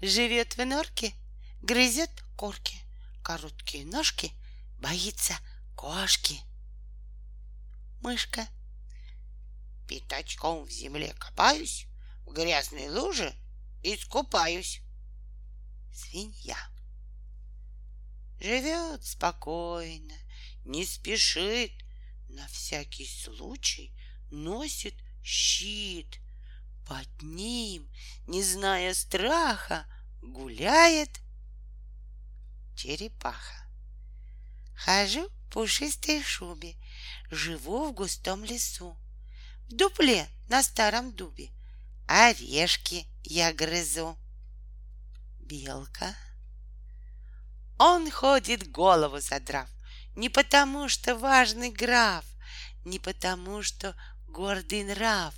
Живет в норке, грызет корки, короткие ножки, боится кошки. Мышка. Пятачком в земле копаюсь, в грязной луже искупаюсь. Свинья. Живет спокойно, не спешит, на всякий случай носит щит. Под ним, не зная страха, гуляет черепаха. Хожу в пушистой шубе, живу в густом лесу. В дупле на старом дубе орешки я грызу. Белка. Он ходит голову задрав, не потому, что важный граф, не потому, что гордый нрав,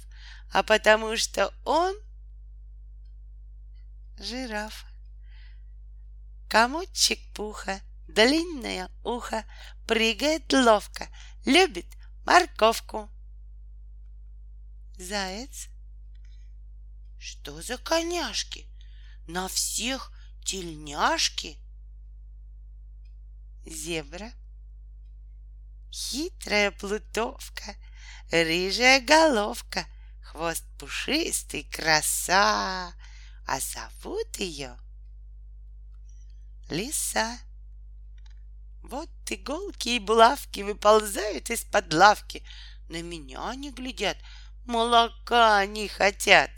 а потому, что он жираф. Комочек пуха, длинное ухо, прыгает ловко, любит морковку. Заяц. Что за коняшки? На всех тельняшки. Зебра. Хитрая плутовка, рыжая головка, хвост пушистый, краса, а зовут ее Лиса. Вот иголки и булавки выползают из-под лавки, на меня не глядят, молока не хотят.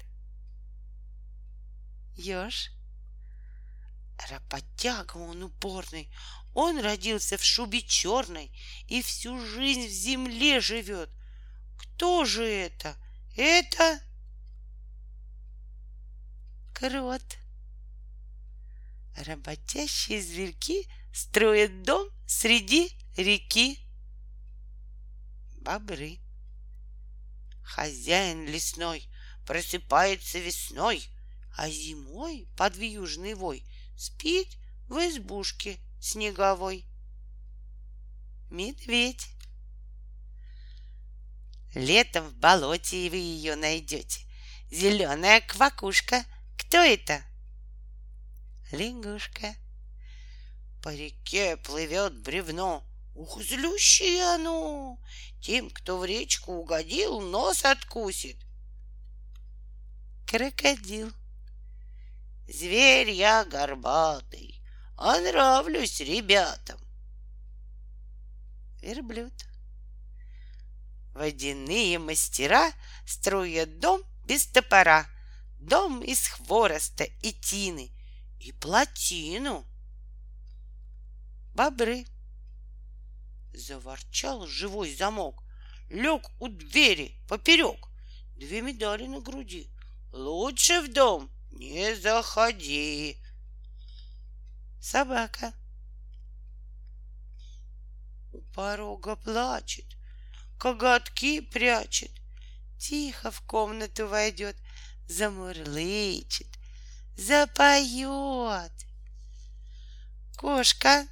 Ёж. Работяга он упорный, он родился в шубе черной и всю жизнь в земле живет. Кто же это? Это крот. Работящие зверьки строят дом среди реки. Бобры. Хозяин лесной просыпается весной, а зимой под вьюжный вой спит в избушке снеговой. Медведь. Летом в болоте вы ее найдете. Зеленая квакушка. Кто это? Лягушка. По реке плывет бревно. Ух, злющее оно! Тем, кто в речку угодил, нос откусит. Крокодил. Зверь я горбатый, а нравлюсь ребятам. Верблюд. Водяные мастера строят дом без топора, дом из хвороста и тины и плотину. Бобры. Заворчал живой замок, лег у двери поперек, две медали на груди. Лучше в дом не заходи собака. У порога плачет, коготки прячет, Тихо в комнату войдет, замурлычет, запоет. Кошка.